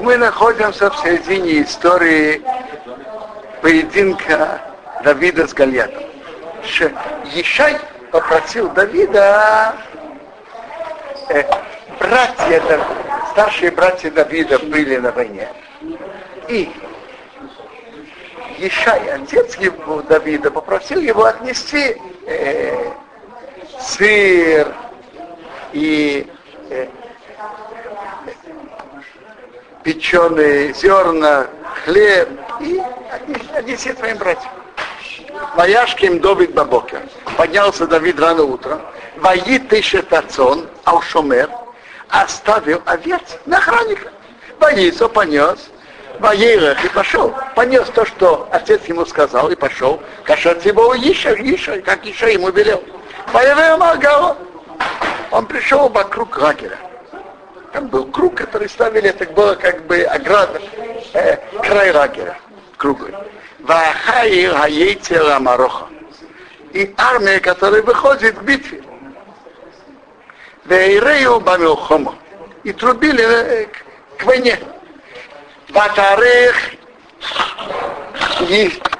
Мы находимся в середине истории поединка Давида с Гольятом. Ешай попросил Давида, э, братья, старшие братья Давида были на войне. И Ешай, отец его Давида, попросил его отнести э, сыр и э, печеные зерна, хлеб и отнеси твоим братьям. Ваяшким Давид Бабокер. Поднялся Давид рано утром. Вои тысяча ацон, аушомер, оставил овец на охранника. Воисо понес, воерех и пошел. Понес то, что отец ему сказал, и пошел. Кашат его Иша, Иша, как Иша ему велел. Появил Маргала. Он пришел вокруг лагеря. Там был круг, который ставили, это было как бы ограда, э, край лагеря, круглый. Вахаир Хаейцера Мароха. И армия, которая выходит к битве. Вейрею Бамилхома. И трубили э, к, к войне. Ватарех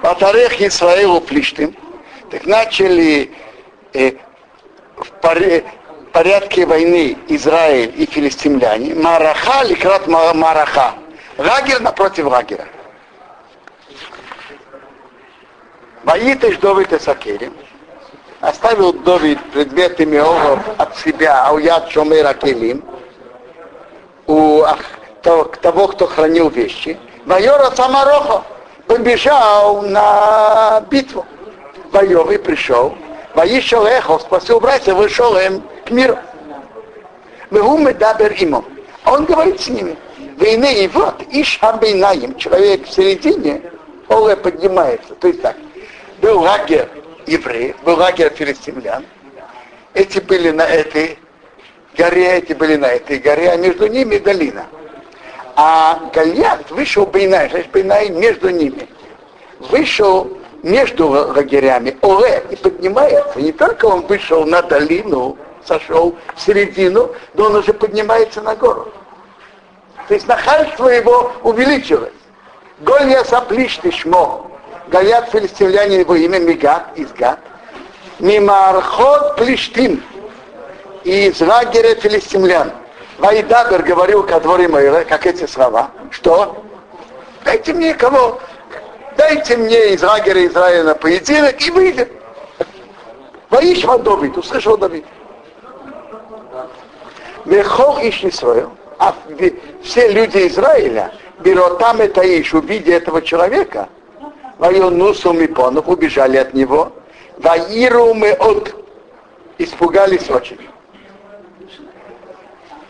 Ватарех Исраилу Плиштим. Так начали э, в паре, порядке войны Израиль и филистимляне. Мараха ликрат Мараха. Лагерь напротив лагеря. Воитыш Довид Эсакелем, оставил Довид предметы Меоров от себя, а у яд Шомера Келим, у того, кто хранил вещи. Майора Самароха побежал на битву. Воевый пришел, Воишел Эхов, спасил братья, вышел им к миру. Вегумы дабер ему. Он говорит с ними. Войны и вот, Иш Абейнаем, человек в середине, Оле поднимается. То есть так, был лагерь евреев, был лагерь филистимлян. Эти были на этой горе, эти были на этой горе, а между ними долина. А Гольят вышел Бейнай, значит, Бейнай между ними. Вышел между лагерями Оле и поднимается. Не только он вышел на долину, сошел в середину, но он уже поднимается на гору. То есть нахальство его увеличилось. Голья саплишты шмо. Галят филистимляне его имя Мигат, из Гат. Мимархот плештим. Из лагеря филистимлян. Вайдабер говорил ко дворе Майра, как эти слова. Что? Дайте мне кого? Дайте мне из лагеря Израиля на поединок и выйдет. Воишма Давид, услышал Давид. Вехол иш Исраил, а все люди Израиля, беротам это иш, увидя этого человека, Вайонусу Мипонов, убежали от него. Ваиру мы от испугались очень.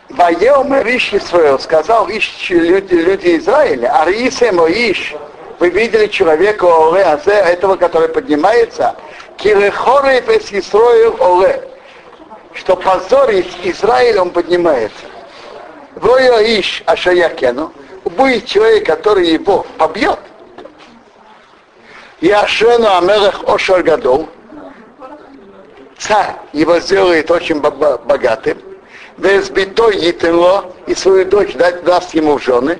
Ваел мы Риш Исраил, сказал ищ люди, люди Израиля, а Рисемо иш, вы видели человека Оле Азе, этого, который поднимается, Кирехорев Исраил Оле, что позорить Израиль он поднимается. Воя иш Ашаякену, будет человек, который его побьет, Яшену Амелех Ошар Гадол, царь его сделает очень богатым, Везбитой Етенло, и свою дочь даст ему в жены,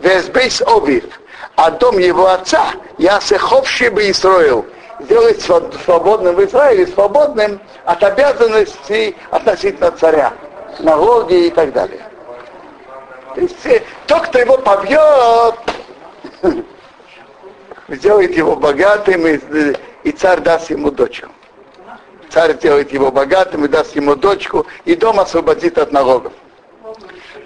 Везбейс Овив, а дом его отца, я сеховший бы и сделать свободным в Израиле, свободным от обязанностей относительно царя, налоги и так далее. То есть э, тот, кто его побьет, сделает его богатым, и, и царь даст ему дочку. Царь сделает его богатым и даст ему дочку, и дом освободит от налогов.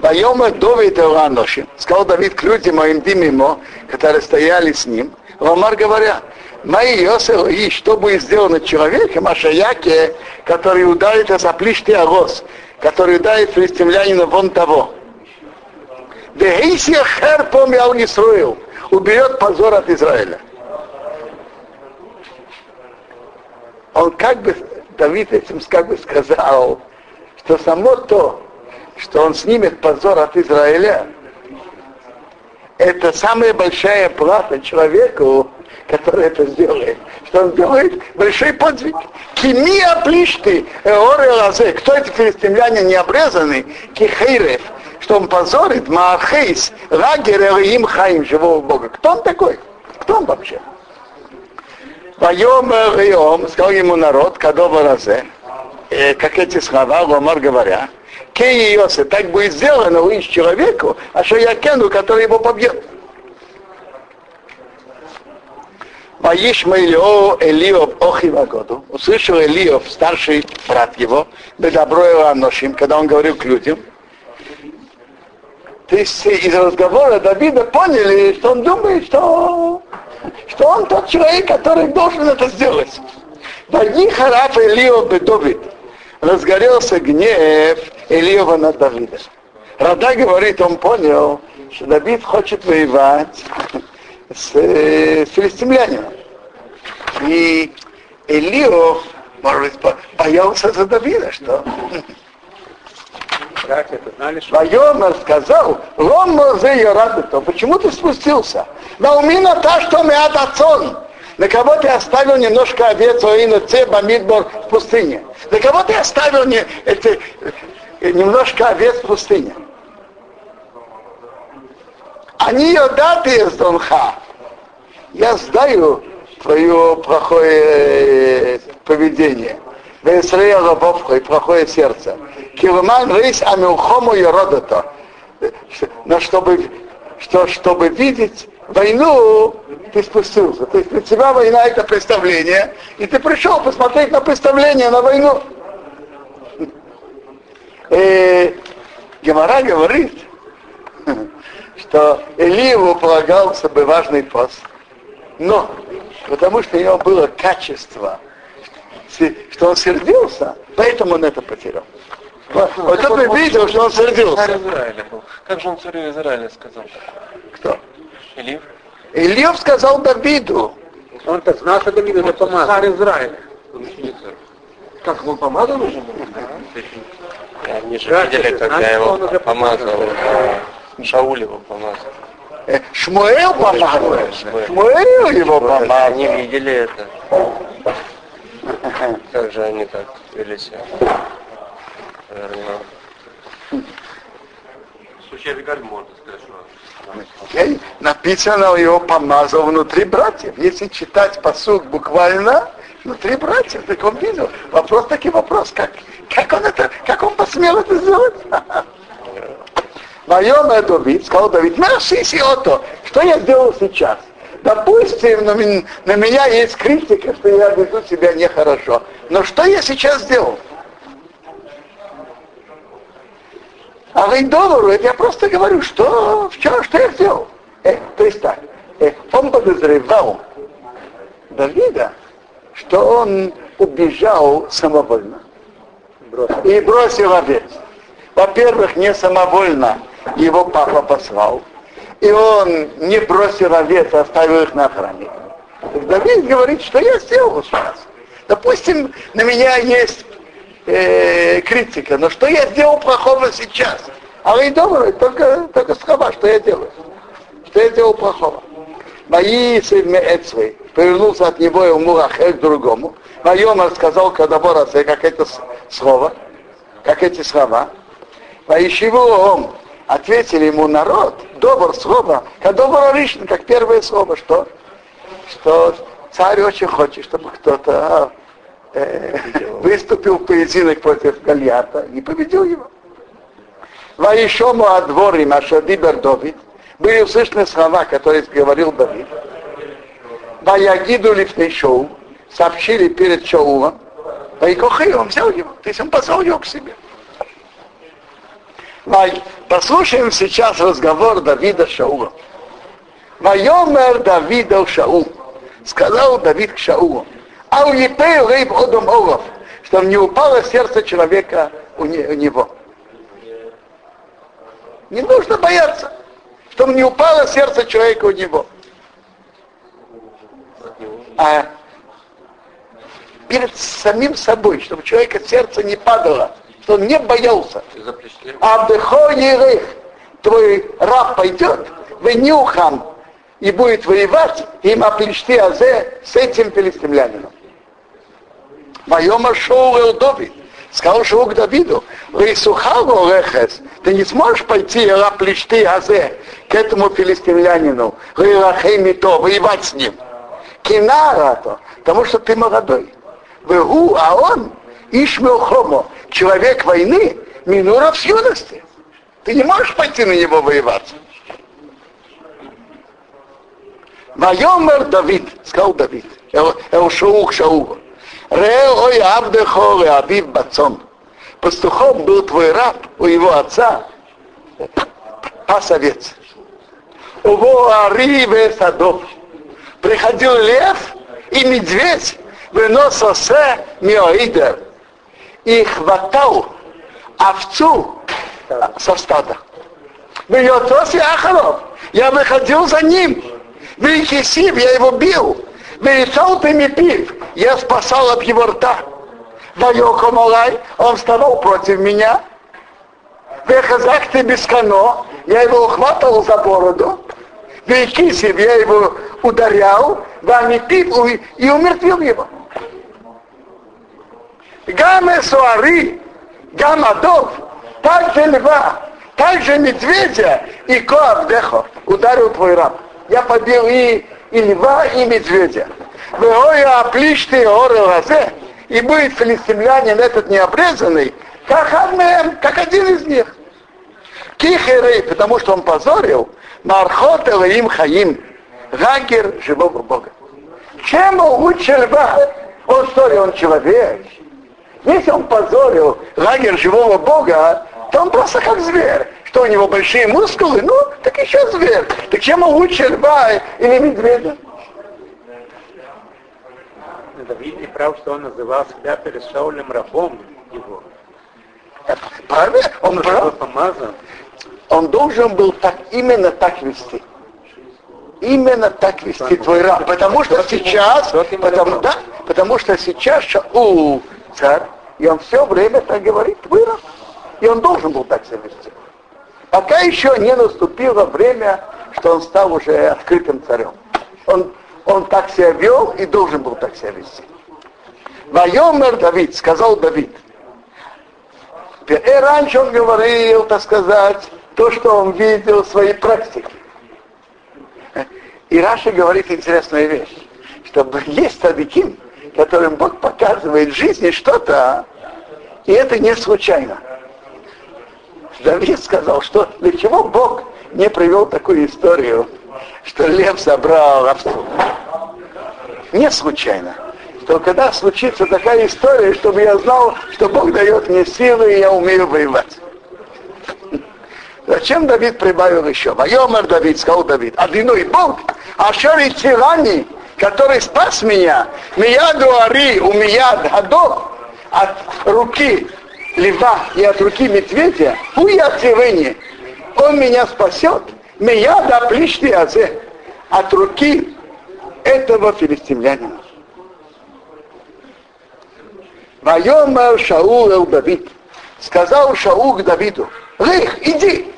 Вайома Давид Эланоши, сказал Давид к людям моим мимо, которые стояли с ним, Ламар говоря, мои Йосел и что будет сделано человеком, Ашаяке, который ударит о заплишти Арос, который ударит филистимлянина вон того. Вехисия хер помял Исруил, уберет позор от Израиля. Он как бы, Давид этим как бы сказал, что само то, что он снимет позор от Израиля, это самая большая плата человеку, который это сделает. Что он делает большой подвиг. Кимия плишты, эоре лазе. Кто эти филистимляне не обрезаны? Кихейрев. что он позорит Маахейс, Рагер им Хаим, живого Бога. Кто он такой? Кто он вообще? Поем Риом, сказал ему народ, Кадова Разе, э, как эти слова, Ломар говоря, Кей Йосе, так будет сделано у человеку, а что я кену, который его побьет. Ваишма Илио Элиов Охивагоду, услышал Элиов, старший брат его, Бедаброева Аношим, когда он говорил к людям, то есть из разговора Давида поняли, что он думает, что, что он тот человек, который должен это сделать. Ваихараф Элиов Бедовид. Разгорелся гнев Элиова на Давида. Рада говорит, он понял, что Давид хочет воевать с, с филистимлянином. И Элиов, может быть, боялся за Давида, что Вайомер сказал, Лом зе то почему ты спустился? На умина та, что мы отцон. На кого ты оставил немножко овец Оина Цеба Мидбор в пустыне? На кого ты оставил не, это, немножко овец в пустыне? Они даты из Донха. Я знаю твое плохое поведение. Весрея и плохое сердце. Килман рейс амилхому родото. Но чтобы, что, чтобы видеть войну, ты спустился. То есть для тебя война это представление, и ты пришел посмотреть на представление, на войну. И Гемора говорит, что Илиеву полагался бы важный пост. Но, потому что у него было качество, что он сердился, поэтому он это потерял. Вот, вот тут мы видим, что он сердился. Царь Израиля был. Как же он царю Израиля сказал? Кто? Илив? Ильев сказал Давиду. Он-то знал, что Давид это помазал. Царь Израиля. Как он помазал уже? Они же видели, когда его помазал. Шауль его помазал. Э, Шмуэл помазал. Шмуэл его помазал. Они видели это. Как же они так вели себя? Авигаль можно сказать, что написано, его помазал внутри братьев. Если читать посуд буквально, внутри братьев, так он видел. Вопрос таки вопрос, как, как он это, как он посмел это сделать? Воем Давид, сказал Давид, Мерсиси ото, что я сделал сейчас? Допустим, на, на меня есть критика, что я веду себя нехорошо. Но что я сейчас сделал? А Вейдолору, это я просто говорю, что вчера, что я сделал. Э, то есть так, э, он подозревал Давида, что он убежал самовольно. Бросил. И бросил овец. Во-первых, не самовольно его папа послал. И он не бросил овец, а оставил их на охране. Давид говорит, что я сделал сейчас. Допустим, на меня есть э, критика. Но что я сделал плохого сейчас? А вы добрый, только, только схова, что я делаю? Что я делал плохого? Мои сыны Эцвей повернулся от него и уму Рахель к другому. Майомар сказал Кадаборасе, как это слово, как эти слова. Поищиву он, ответили ему народ, добр слово, как добро лично, как первое слово, что? Что царь очень хочет, чтобы кто-то э, выступил в поединок против Гальята и победил его. Ваишому Адворим Ашадибер Давид были услышаны слова, которые говорил Давид. Ваягиду Лифнейшоу сообщили перед Шаулом, Вайкохи, он взял его, то есть он позвал его к себе. Послушаем сейчас разговор Давида с Шаулом. Вайомер Давида Шаул. Сказал Давид к Шаулу а у Епею рейб одом олов, что не упало сердце человека у, у него. Не нужно бояться, что не упало сердце человека у него. А перед самим собой, чтобы человека сердце не падало, что он не боялся. А Абдехо твой раб пойдет, вы нюхам и будет воевать, им оплечти азе с этим филистимлянином. Майома Шоу Давид. сказал Шаук Давиду, Лейсухаву Рехес, ты не сможешь пойти Ла Плешты Азе к этому филистимлянину, Лейрахейми то, воевать с ним. Кинара то, потому что ты молодой. Вегу, а он Ишмел Хомо, человек войны, Минуров с юности. Ты не можешь пойти на него воевать. Вайомер Давид, сказал Давид, Эл Шаук Шаук, Ре ой Абдехо Абив Бацон. Пастухом был твой раб у его отца, пас овец. Уво Ариве Садов. Приходил лев и медведь, выносился Миоидер и хватал овцу со стада. Бьется Ахаров. Я выходил за ним. Вейкисив, я его бил. Вейцал ты ми пив. Я спасал от его рта. Вайоко Малай, он вставал против меня. Вехазак ты без кано. Я его ухватывал за бороду. Вейкисив, я его ударял. Вами пив и умертвил его. Гаме суари, гамадов, также льва, также медведя и коавдехо ударил твой раб. Я побил и, и льва, и медведя. Веоя оплишты оры лазе, и будет филистимлянин этот необрезанный, как Адмем, как один из них. Кихерей, потому что он позорил, Мархот им Хаим, Гагер живого Бога. Чем лучше льва? Он что он человек? Если он позорил лагерь живого Бога, то он просто как зверь. Что у него большие мускулы? Ну, так еще зверь. Так чем он лучше льва или медведя? Давид не прав, что он называл себя перед Шаулем рабом его. Правильно? Он, прав. помазан. он должен был так, именно так вести. Именно так вести твой раб. Потому что сейчас, потому, да, потому что сейчас у царь и он все время так говорит, вырос. И он должен был так себя вести. Пока еще не наступило время, что он стал уже открытым царем. Он, он так себя вел и должен был так себя вести. Вайомер Давид, сказал Давид. И раньше он говорил, так сказать, то, что он видел в своей практике. И Раша говорит интересную вещь, что есть садиким, которым Бог показывает в жизни что-то, и это не случайно. Давид сказал, что для чего Бог не привел такую историю, что лев собрал овцу. Не случайно. Что когда случится такая история, чтобы я знал, что Бог дает мне силы, и я умею воевать. Зачем Давид прибавил еще? Вайомер Давид, сказал Давид, одиной Бог, а шари тирани, который спас меня, мияду ари, у мияд адов, от руки льва и от руки медведя, хуя цивыни, он меня спасет, мияда плишти азе, от руки этого филистимлянина. Вайомер Шаул эл Давид. Сказал Шаул к Давиду, Лих, иди,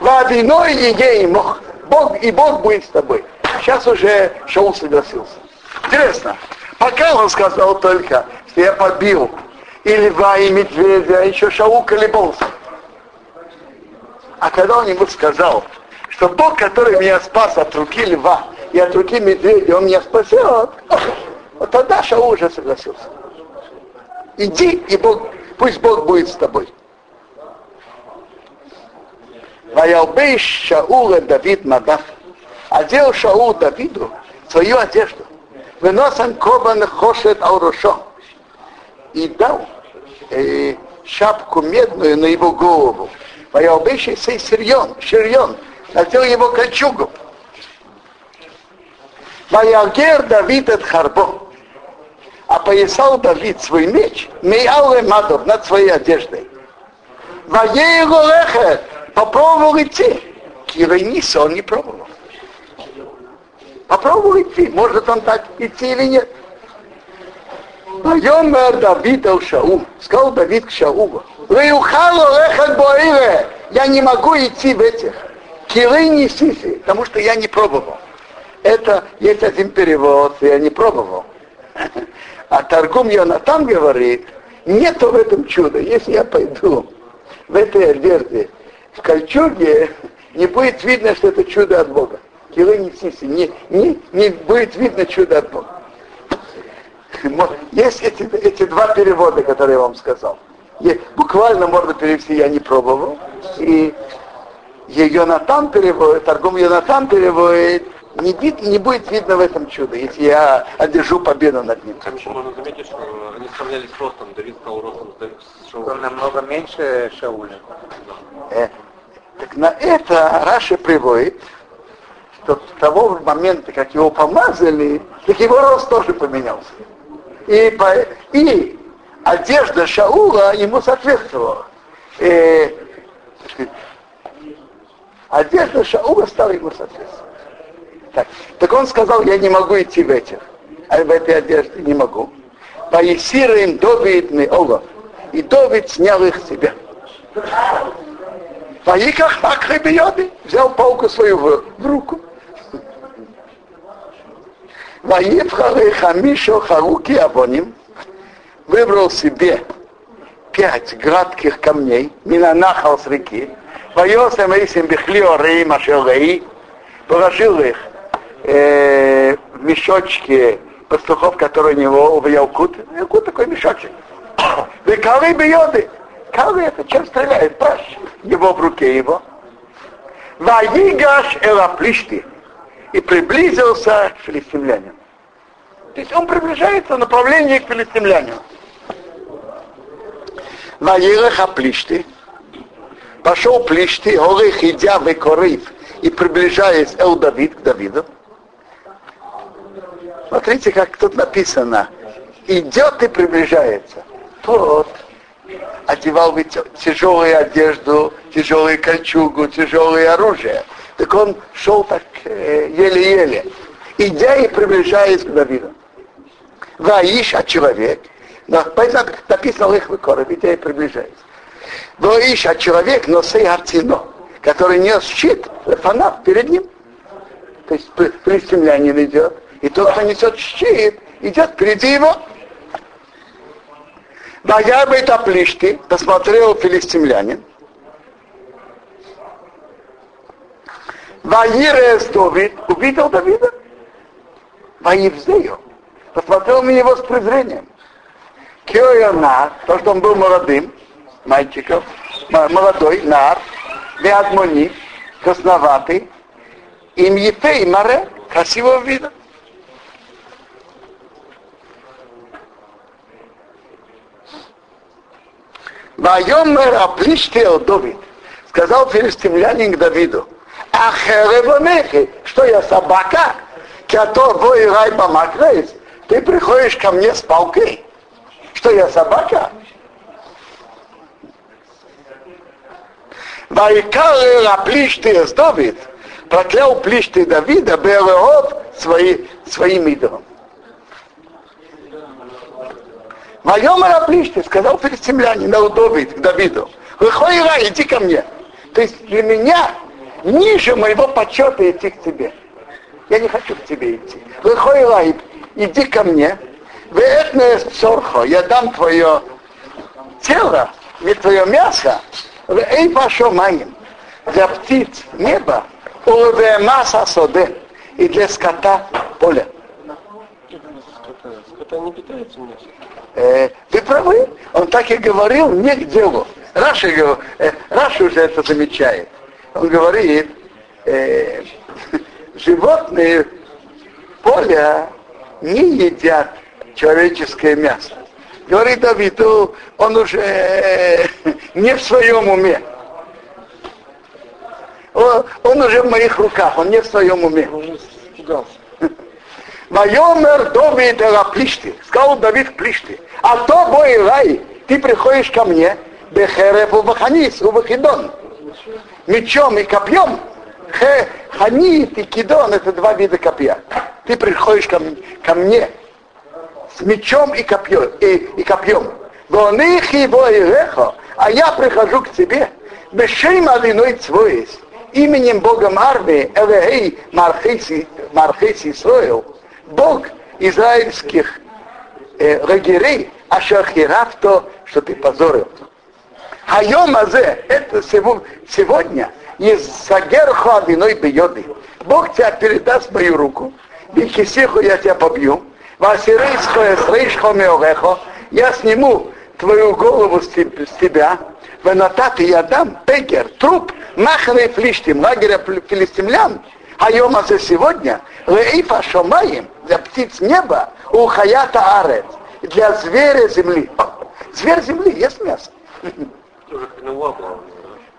водяной ей мог. Бог и Бог будет с тобой. Сейчас уже Шаул согласился. Интересно, пока он сказал только, что я побил и льва, и медведя, а еще Шаул колебался. А когда он ему сказал, что Бог, который меня спас от руки льва и от руки медведя, он меня спасет, вот тогда Шаул уже согласился. Иди, и Бог, пусть Бог будет с тобой. Ваялбей Шаула Давид Мадав. Одел Шаул Давиду свою одежду. Выносом кобан хошет аурушо. И дал э, шапку медную на его голову. Ваялбейший сей сирьон. Надел его кольчугу. Ваялгер Давид от Харбо. А поясал Давид свой меч, Мейале Мадов, над своей одеждой. Ваей его лехет, попробовал идти. Кирайниса он не пробовал. Попробовал идти, может он так идти или нет. Вайомер Давид эл Шаул, сказал Давид к Шаулу, Леухало лехат боиле, я не могу идти в этих. Килы не сиси, потому что я не пробовал. Это есть один перевод, я не пробовал. А Торгум Йонатан говорит, нету в этом чуда. Если я пойду в этой одежде, в кольчуге, не будет видно, что это чудо от Бога. Килы не сиси, не, не, не будет видно чудо от Бога. Есть эти, эти два перевода, которые я вам сказал. И буквально можно перевести, я не пробовал. И Йонатан переводит, торгум Йонатан переводит, не, вид, не будет видно в этом чудо, если я одержу победу над ним. Можно заметить, что они сравнялись с ростом, Давид стал ростом с Шаулем. Он намного меньше Шауля. Э, так на это Раши приводит, что с того момента, как его помазали, так его рост тоже поменялся. И, по, и одежда Шаула ему соответствовала. Э, одежда Шаула стала ему соответствовать. Так, так он сказал, я не могу идти в этих, а в этой одежде не могу. Поесира им Довид Олов. И Довид снял их с себя. Поиках Макхабиоды взял палку свою в руку. Ваивхары Хамишо Харуки Абоним выбрал себе пять гладких камней, минанахал с реки, Вайосем Эйсим Бихлио Рей Машелей, положил их э, в мешочке пастухов, который у него в Ялкут. Ялкут такой мешочек. Векалы бьёды. Калы это чем стреляет? Праш. Его в руке его. Ваигаш элаплишти. И приблизился к филистимлянам. То есть он приближается в направлении к филистимлянам. Ваирах аплишти. Пошел плишти, горы хидя векорив. И приближаясь Эл Давид к Давиду. Смотрите, как тут написано. Идет и приближается. Тот одевал тяжелую одежду, тяжелую кольчугу, тяжелое оружие. Так он шел так э, еле-еле. Идя и приближаясь к Давиду. Ваиш, а человек, написано их выкоров, идя и приближаясь. Ваиш, а человек, но сей арцино, который нес щит, фанат перед ним. То есть пристемлянин идет, и тот, кто несет щит, идет впереди его. Ваябы Таплишти, посмотрел филистимлянин. Ваирес Давид, увидел Давида. Ваивзею, посмотрел на него с презрением. Киояна, то, что он был молодым, мальчиком, молодой, нар, Веадмони, красноватый, им Ефей Маре, красивого вида. Вайомер Аплиштео Давид. Сказал филистимлянин к Давиду. Ахеревонехи, что я собака? Бой райба макрейс. Ты приходишь ко мне с палкой. Что я собака? Вайкары Аплишты с Давид. Проклял плишты Давида, Белеот свои, своим идолом. Моем Раплиште сказал филистимлянин на Давид, Давиду, выходи, иди ко мне. То есть для меня ниже моего почета идти к тебе. Я не хочу к тебе идти. Выходи, Рай, иди ко мне. Веэтное сорхо, я дам твое тело, не твое мясо, эй пошел моим, для птиц неба, улове масса соды и для скота поля. Скота не питается мясом. Э, вы правы, он так и говорил не к делу. Раши, э, Раши уже это замечает. Он говорит, э, животные поля не едят человеческое мясо. Говорит Давиду, он уже э, не в своем уме. Он, он уже в моих руках, он не в своем уме. Вайомер Давид Плишти. Сказал Давид Плишти. А то бой рай, ты приходишь ко мне, Бехерев Убаханис, Убахидон. Мечом и копьем. Хе, ханит и кидон это два вида копья. Ты приходишь ко, ко мне с мечом и копьем. И, и копьем. А я прихожу к тебе. Бешейм алиной цвоис. Именем Бога армии, Элехей Мархейси Исроил, Бог израильских э, лагерей, Ашахирафто что ты позорил. Хайом Азе, это сегодня, из Сагерху Адиной Бьоды. Бог тебя передаст мою руку, Бихисиху я тебя побью, Васирейсхо Эсрейшхо Меорехо, я сниму твою голову с тебя, Венататы я дам Пегер, труп, Маханы Флиштим, лагеря филистимлян, Хайома за сегодня, Леифа Шомаем, для птиц неба, у Хаята Арец, для зверя земли. Зверь земли ест мясо.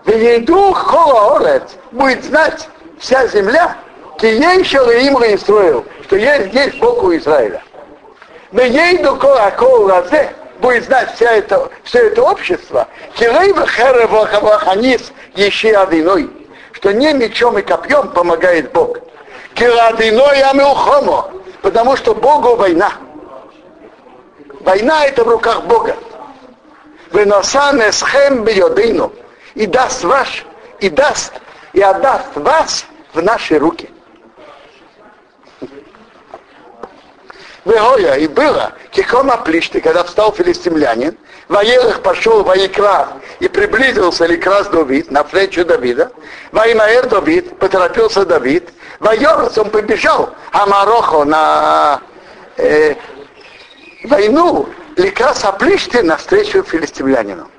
Вейду Хола Орец будет знать вся земля, Киейшел им строил, что есть здесь Бог у Израиля. Вейду Кола Кола будет знать вся это, все это общество, Хереваханис еще одиной, что не мечом и копьем помогает Бог. Кирадиной Амилхомо, потому что Богу война. Война это в руках Бога. Выносан эсхем биодейну. И даст ваш, и даст, и отдаст вас в наши руки. Вегоя, и было, кикома плишты, когда встал филистимлянин, Ваелах пошел Ваикрас и приблизился Ликрас Давид, на встречу Давида. Ваимаэр Давид, поторопился Давид. Вайорас он побежал Амарохо на э, войну Ликрас Аплишты навстречу филистимлянину.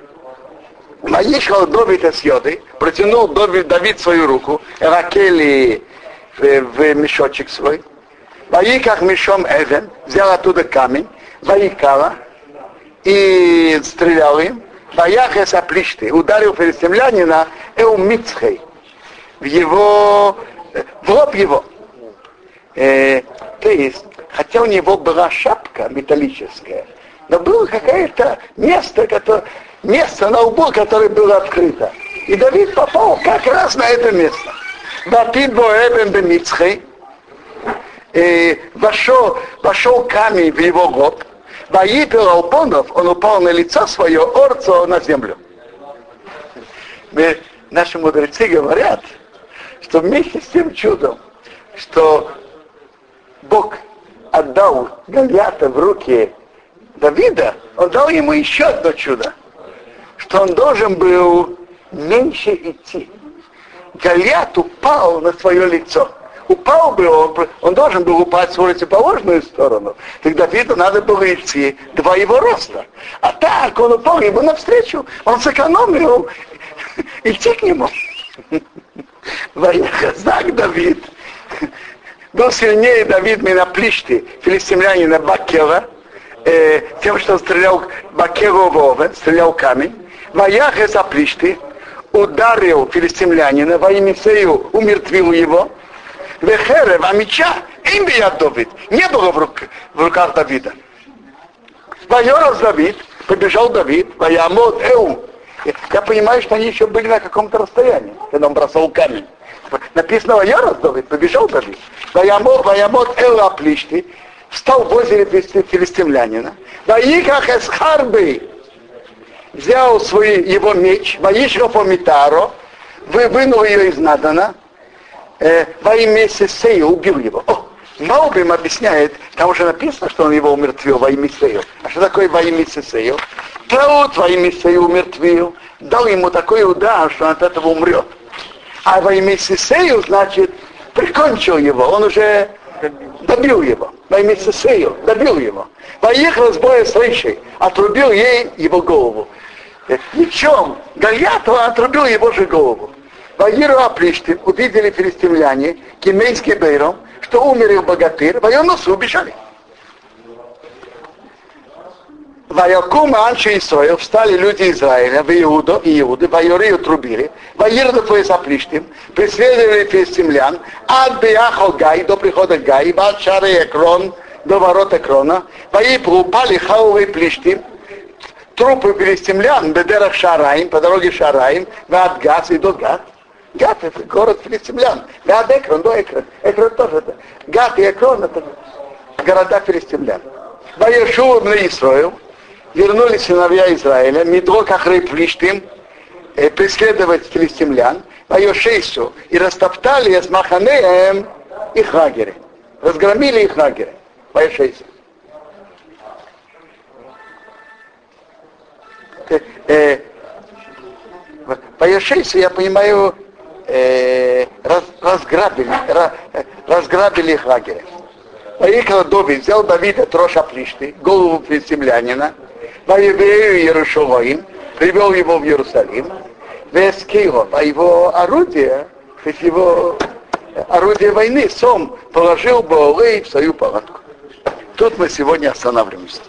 Воишел Давид из Йоды, протянул Давид, Давид свою руку, Ракели в, в мешочек свой, Ваиках мешом Эвен, взял оттуда камень, Ваикала, и стрелял им. Ваяхес Аплишты, ударил филистимлянина Эумицхей, в его, в лоб его. Э, то есть, хотя у него была шапка металлическая, но было какое-то место, которое, место на лбу, которое было открыто. И Давид попал как раз на это место. Ватид Боэбен Бемицхей, вошел, вошел камень в его год, Воипел Алпонов, он упал на лицо свое, орцо на землю. Мы, наши мудрецы говорят, что вместе с тем чудом, что Бог отдал Галията в руки Давида, он дал ему еще одно чудо, что он должен был меньше идти. Галиат упал на свое лицо упал бы он, он должен был упасть в противоположную сторону. Тогда Давиду надо было идти два его роста. А так он упал ему навстречу, он сэкономил идти к нему. Знак Давид. Был сильнее Давид Минаплишти, филистимлянина Бакела, э, тем, что стрелял Бакелу в овен, стрелял камень. Ваях из ударил филистимлянина, во имя Сею умертвил его, Вехерев, а меча, им Давид. Не было в, рук, в руках Давида. Вайоров Давид, побежал Давид, Ваямот Эу. Я понимаю, что они еще были на каком-то расстоянии, когда он бросал камень. Написано Вайоров Давид, побежал Давид. Ваямот, Ваямот Эу Аплишти, встал возле филистимлянина. Ваиках Эсхарбы, взял свой, его меч, Ваишрафо Митаро, вынул ее из Надана, э, во имя Сесея убил его. О, Маубим объясняет, там уже написано, что он его умертвил во имя Сею. А что такое во имя Сесею? Траут во имя Сею умертвил, дал ему такой удар, что он от этого умрет. А во имя Сесею, значит, прикончил его, он уже добил его. Имя Сесею, добил его. Поехал с боя с Рейшей, отрубил ей его голову. Мечом Гольяту отрубил его же голову. Вагиру Аплиштим увидели филистимляне, Кимейский Бейром, что умер их богатырь, военносу убежали. Ваякума Анши Исраил, встали люди Израиля, в Иуду и Иуды, Вайори отрубили, Ваирду твои Аплиштим, преследовали филистимлян, от Биахал Гай, до прихода Гай, от Шары Экрон, до ворот Экрона, Ваипру упали Хаувы Плиштим, трупы филистимлян, Бедерах Шараим, по дороге Шараим, от Газ и до Гад, Гат это город филистимлян. Гад Экрон, до Экрон. Экрон тоже это. Гат и Экрон это города филистимлян. Ваешув на Исраил, вернулись сыновья Израиля, Мидрок Ахрей Плиштим, э, преследовать филистимлян, Ваешейсу, и растоптали с Маханеем их лагеря. Разгромили их лагеря. Ваешейсу. Э, по Ешейсу я понимаю, э, раз, разграбили, ra, разграбили их лагеря. Поехал Давид, взял Давида троша плишты, голову филистимлянина, по еврею Иерушалаим, привел его в Иерусалим, Вескилов, а его орудие, то есть его орудие войны, сом положил Баолей в свою палатку. Тут мы сегодня останавливаемся.